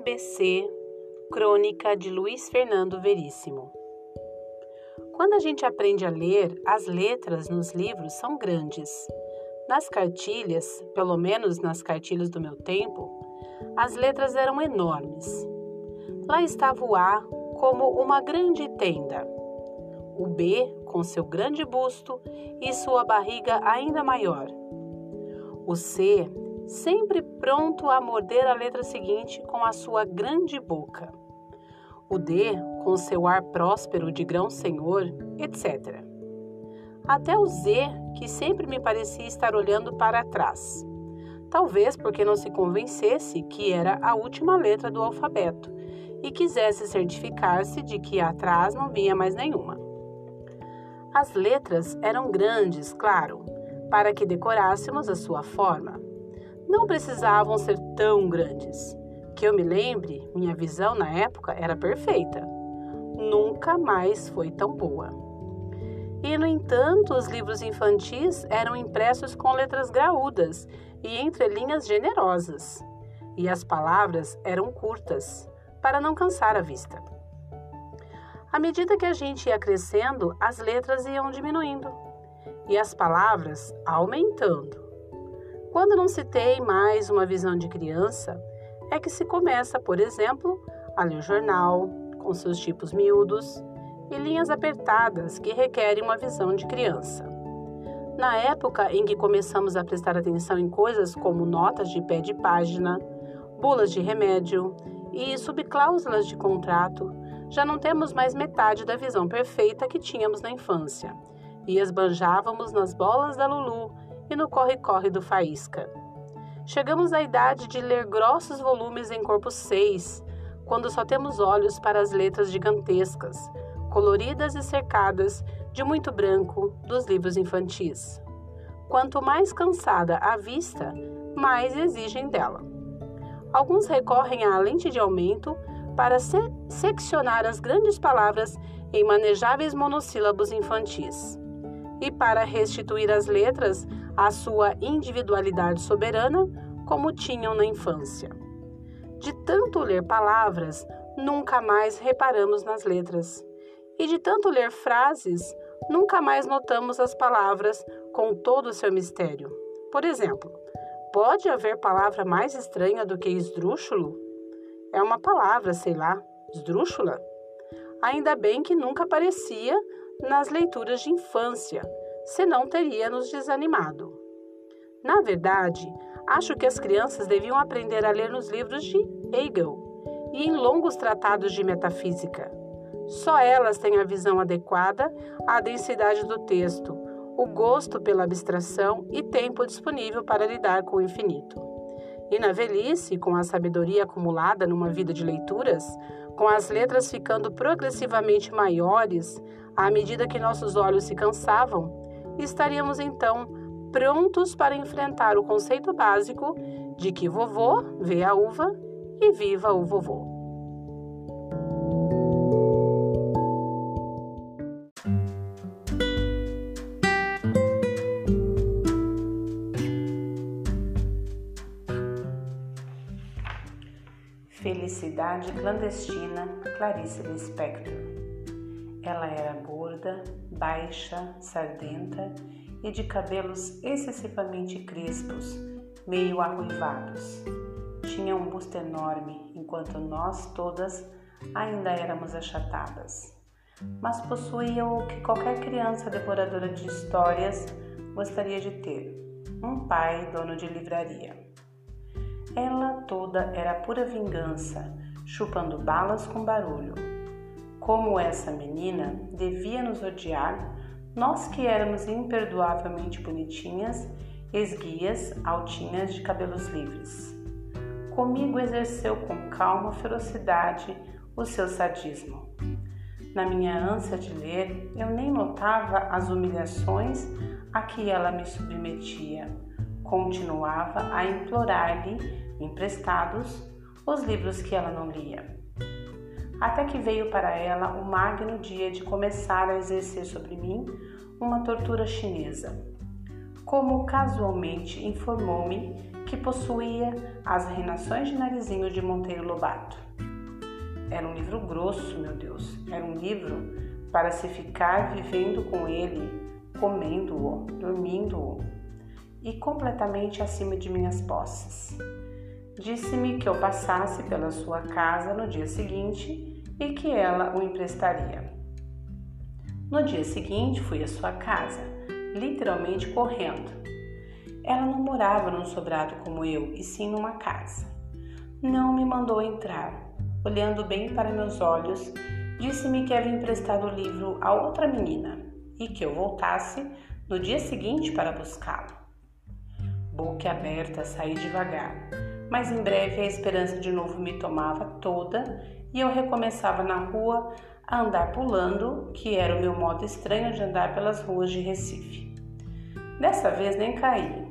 ABC Crônica de Luiz Fernando Veríssimo. Quando a gente aprende a ler, as letras nos livros são grandes. Nas cartilhas, pelo menos nas cartilhas do meu tempo, as letras eram enormes. Lá estava o A como uma grande tenda, o B com seu grande busto e sua barriga ainda maior, o C sempre pronto a morder a letra seguinte com a sua grande boca. O D, com seu ar próspero de grão-senhor, etc. Até o Z, que sempre me parecia estar olhando para trás. Talvez porque não se convencesse que era a última letra do alfabeto e quisesse certificar-se de que atrás não vinha mais nenhuma. As letras eram grandes, claro, para que decorássemos a sua forma não precisavam ser tão grandes. Que eu me lembre, minha visão na época era perfeita. Nunca mais foi tão boa. E, no entanto, os livros infantis eram impressos com letras graúdas e entrelinhas generosas. E as palavras eram curtas, para não cansar a vista. À medida que a gente ia crescendo, as letras iam diminuindo e as palavras aumentando. Quando não se tem mais uma visão de criança, é que se começa, por exemplo, a ler o jornal, com seus tipos miúdos e linhas apertadas que requerem uma visão de criança. Na época em que começamos a prestar atenção em coisas como notas de pé de página, bulas de remédio e subcláusulas de contrato, já não temos mais metade da visão perfeita que tínhamos na infância e esbanjávamos nas bolas da Lulu e no corre-corre do Faísca. Chegamos à idade de ler grossos volumes em corpo 6, quando só temos olhos para as letras gigantescas, coloridas e cercadas de muito branco dos livros infantis. Quanto mais cansada a vista, mais exigem dela. Alguns recorrem à lente de aumento para se seccionar as grandes palavras em manejáveis monossílabos infantis. E para restituir as letras a sua individualidade soberana como tinham na infância. De tanto ler palavras, nunca mais reparamos nas letras. E de tanto ler frases, nunca mais notamos as palavras com todo o seu mistério. Por exemplo, pode haver palavra mais estranha do que esdrúxulo? É uma palavra, sei lá, esdrúxula? Ainda bem que nunca aparecia nas leituras de infância, senão teria nos desanimado. Na verdade, acho que as crianças deviam aprender a ler nos livros de Hegel e em longos tratados de metafísica. Só elas têm a visão adequada à densidade do texto, o gosto pela abstração e tempo disponível para lidar com o infinito. E na velhice, com a sabedoria acumulada numa vida de leituras, com as letras ficando progressivamente maiores à medida que nossos olhos se cansavam, estaríamos então prontos para enfrentar o conceito básico de que vovô vê a uva e viva o vovô. Felicidade clandestina, Clarice Lispector. Ela era gorda, baixa, sardenta e de cabelos excessivamente crespos, meio arruivados. Tinha um busto enorme, enquanto nós todas ainda éramos achatadas. Mas possuía o que qualquer criança devoradora de histórias gostaria de ter: um pai dono de livraria. Ela toda era pura vingança, chupando balas com barulho como essa menina devia nos odiar, nós que éramos imperdoavelmente bonitinhas, esguias, altinhas de cabelos livres. Comigo exerceu com calma ferocidade o seu sadismo. Na minha ânsia de ler, eu nem notava as humilhações a que ela me submetia. Continuava a implorar-lhe emprestados os livros que ela não lia até que veio para ela o magno dia de começar a exercer sobre mim uma tortura chinesa. como casualmente informou-me que possuía As Reinações de Narizinho de Monteiro Lobato. Era um livro grosso, meu Deus, era um livro para se ficar vivendo com ele, comendo-o, dormindo-o e completamente acima de minhas posses. Disse-me que eu passasse pela sua casa no dia seguinte e que ela o emprestaria. No dia seguinte, fui à sua casa, literalmente correndo. Ela não morava num sobrado como eu, e sim numa casa. Não me mandou entrar. Olhando bem para meus olhos, disse-me que havia emprestado o livro a outra menina e que eu voltasse no dia seguinte para buscá-lo. Boca aberta, saí devagar, mas em breve a esperança de novo me tomava toda e eu recomeçava na rua a andar pulando, que era o meu modo estranho de andar pelas ruas de Recife. Dessa vez nem caí.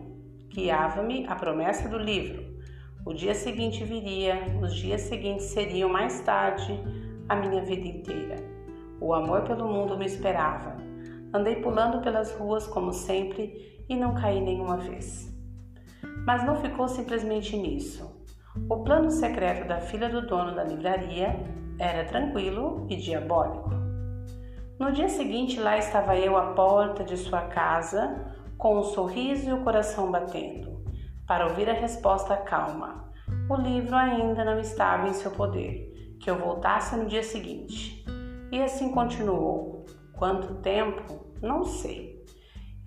Guiava-me a promessa do livro. O dia seguinte viria, os dias seguintes seriam mais tarde a minha vida inteira. O amor pelo mundo me esperava. Andei pulando pelas ruas como sempre e não caí nenhuma vez. Mas não ficou simplesmente nisso. O plano secreto da filha do dono da livraria era tranquilo e diabólico. No dia seguinte, lá estava eu à porta de sua casa, com o um sorriso e o coração batendo, para ouvir a resposta calma. O livro ainda não estava em seu poder, que eu voltasse no dia seguinte. E assim continuou. Quanto tempo? Não sei.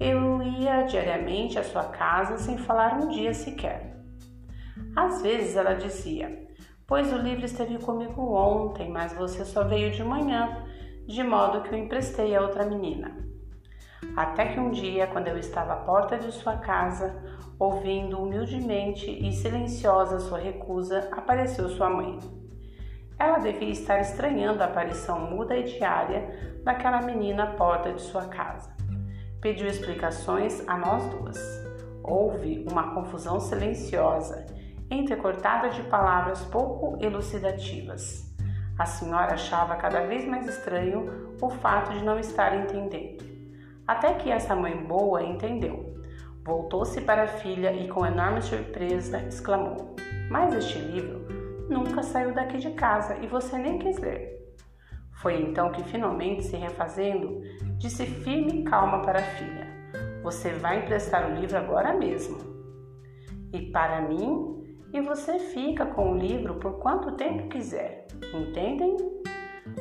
Eu ia diariamente à sua casa sem falar um dia sequer. Às vezes ela dizia: Pois o livro esteve comigo ontem, mas você só veio de manhã, de modo que o emprestei a outra menina. Até que um dia, quando eu estava à porta de sua casa, ouvindo humildemente e silenciosa sua recusa, apareceu sua mãe. Ela devia estar estranhando a aparição muda e diária daquela menina à porta de sua casa. Pediu explicações a nós duas. Houve uma confusão silenciosa, entrecortada de palavras pouco elucidativas. A senhora achava cada vez mais estranho o fato de não estar entendendo. Até que essa mãe boa entendeu. Voltou-se para a filha e, com enorme surpresa, exclamou: Mas este livro nunca saiu daqui de casa e você nem quis ler. Foi então que, finalmente se refazendo, disse firme e calma para a filha: Você vai emprestar o livro agora mesmo. E para mim, e você fica com o livro por quanto tempo quiser. Entendem?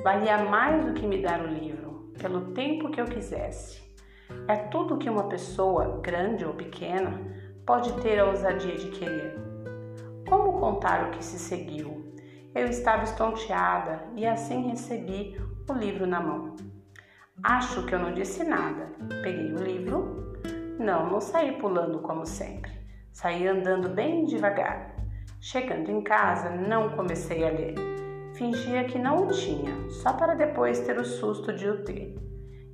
Valia mais do que me dar o livro, pelo tempo que eu quisesse. É tudo que uma pessoa, grande ou pequena, pode ter a ousadia de querer. Como contar o que se seguiu? Eu estava estonteada e assim recebi o livro na mão. Acho que eu não disse nada. Peguei o livro. Não, não saí pulando como sempre. Saí andando bem devagar. Chegando em casa, não comecei a ler. Fingia que não o tinha, só para depois ter o susto de o ter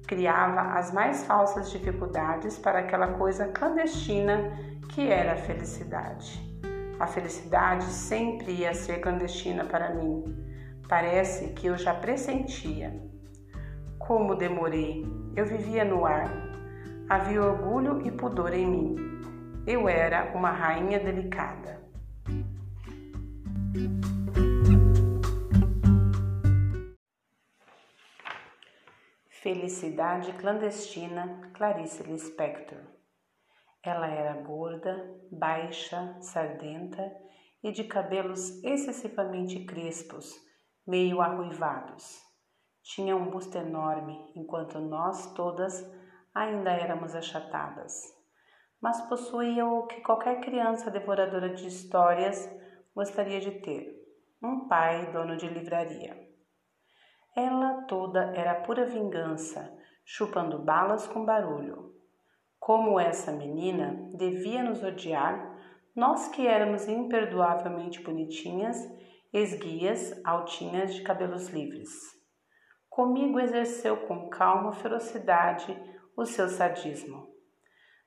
criava as mais falsas dificuldades para aquela coisa clandestina que era a felicidade. A felicidade sempre ia ser clandestina para mim. Parece que eu já pressentia. Como demorei, eu vivia no ar. Havia orgulho e pudor em mim. Eu era uma rainha delicada. Felicidade clandestina, Clarice Lispector. Ela era gorda, baixa, sardenta e de cabelos excessivamente crespos, meio arruivados. Tinha um busto enorme, enquanto nós todas ainda éramos achatadas. Mas possuía o que qualquer criança devoradora de histórias gostaria de ter: um pai dono de livraria. Ela toda era pura vingança, chupando balas com barulho. Como essa menina devia nos odiar, nós que éramos imperdoavelmente bonitinhas, esguias, altinhas de cabelos livres. Comigo exerceu com calma ferocidade o seu sadismo.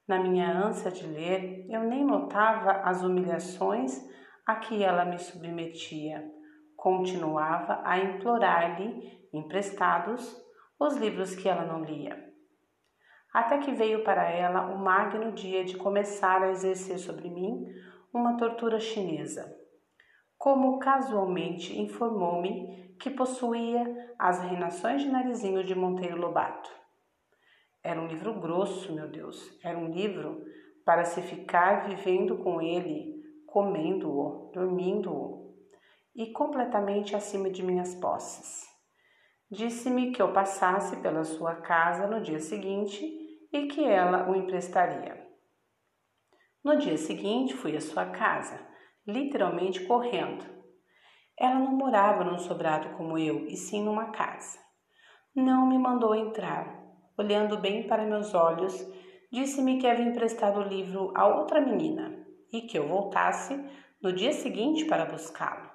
Na minha ânsia de ler, eu nem notava as humilhações a que ela me submetia. Continuava a implorar-lhe emprestados os livros que ela não lia. até que veio para ela o magno dia de começar a exercer sobre mim uma tortura chinesa. Como casualmente informou-me que possuía as reinações de narizinho de Monteiro Lobato. Era um livro grosso, meu Deus, era um livro para se ficar vivendo com ele, comendo-o, dormindo-o, e completamente acima de minhas posses. Disse-me que eu passasse pela sua casa no dia seguinte e que ela o emprestaria. No dia seguinte, fui à sua casa, literalmente correndo. Ela não morava num sobrado como eu, e sim numa casa. Não me mandou entrar. Olhando bem para meus olhos, disse-me que havia emprestado o livro a outra menina e que eu voltasse no dia seguinte para buscá-lo.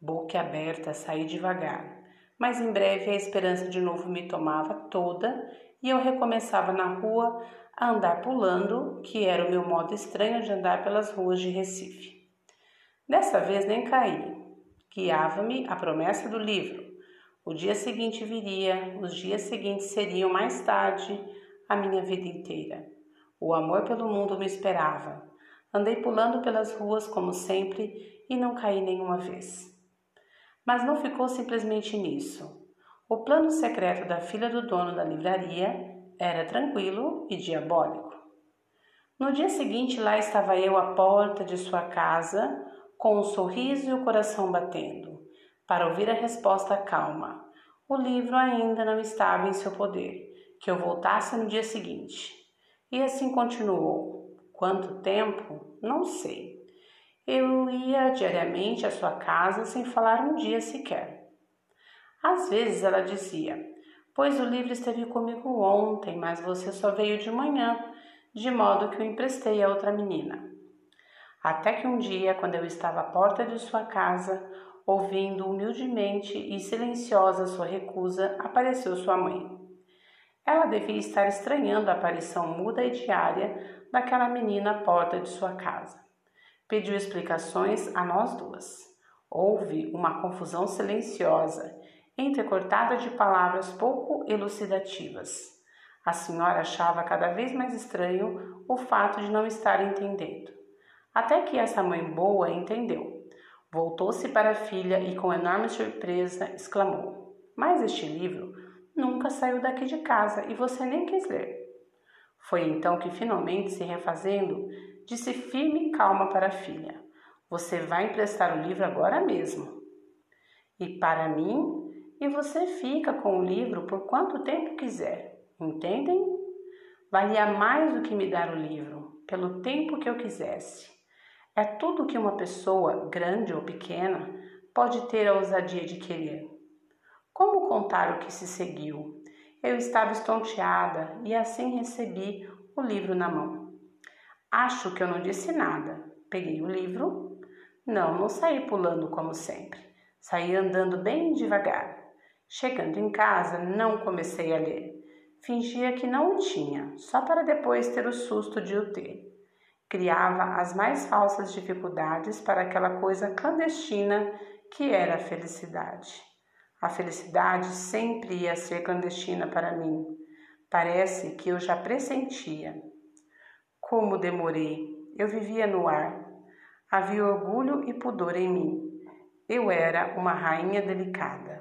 Boca aberta, saí devagar mas em breve a esperança de novo me tomava toda e eu recomeçava na rua a andar pulando, que era o meu modo estranho de andar pelas ruas de Recife. Dessa vez nem caí. Guiava-me a promessa do livro. O dia seguinte viria, os dias seguintes seriam mais tarde a minha vida inteira. O amor pelo mundo me esperava. Andei pulando pelas ruas como sempre e não caí nenhuma vez. Mas não ficou simplesmente nisso. O plano secreto da filha do dono da livraria era tranquilo e diabólico. No dia seguinte, lá estava eu à porta de sua casa, com um sorriso e o coração batendo, para ouvir a resposta calma. O livro ainda não estava em seu poder, que eu voltasse no dia seguinte. E assim continuou. Quanto tempo? Não sei. Eu ia diariamente à sua casa sem falar um dia sequer. Às vezes ela dizia: Pois o livro esteve comigo ontem, mas você só veio de manhã, de modo que o emprestei a outra menina. Até que um dia, quando eu estava à porta de sua casa, ouvindo humildemente e silenciosa sua recusa, apareceu sua mãe. Ela devia estar estranhando a aparição muda e diária daquela menina à porta de sua casa. Pediu explicações a nós duas. Houve uma confusão silenciosa, entrecortada de palavras pouco elucidativas. A senhora achava cada vez mais estranho o fato de não estar entendendo. Até que essa mãe boa entendeu. Voltou-se para a filha e, com enorme surpresa, exclamou: Mas este livro nunca saiu daqui de casa e você nem quis ler. Foi então que, finalmente se refazendo, disse firme e calma para a filha: Você vai emprestar o livro agora mesmo. E para mim, e você fica com o livro por quanto tempo quiser. Entendem? Valia mais do que me dar o livro, pelo tempo que eu quisesse. É tudo que uma pessoa, grande ou pequena, pode ter a ousadia de querer. Como contar o que se seguiu? Eu estava estonteada e assim recebi o livro na mão. Acho que eu não disse nada. Peguei o livro. Não, não saí pulando como sempre. Saí andando bem devagar. Chegando em casa, não comecei a ler. Fingia que não o tinha, só para depois ter o susto de o ter. Criava as mais falsas dificuldades para aquela coisa clandestina que era a felicidade. A felicidade sempre ia ser clandestina para mim. Parece que eu já pressentia. Como demorei! Eu vivia no ar. Havia orgulho e pudor em mim. Eu era uma rainha delicada.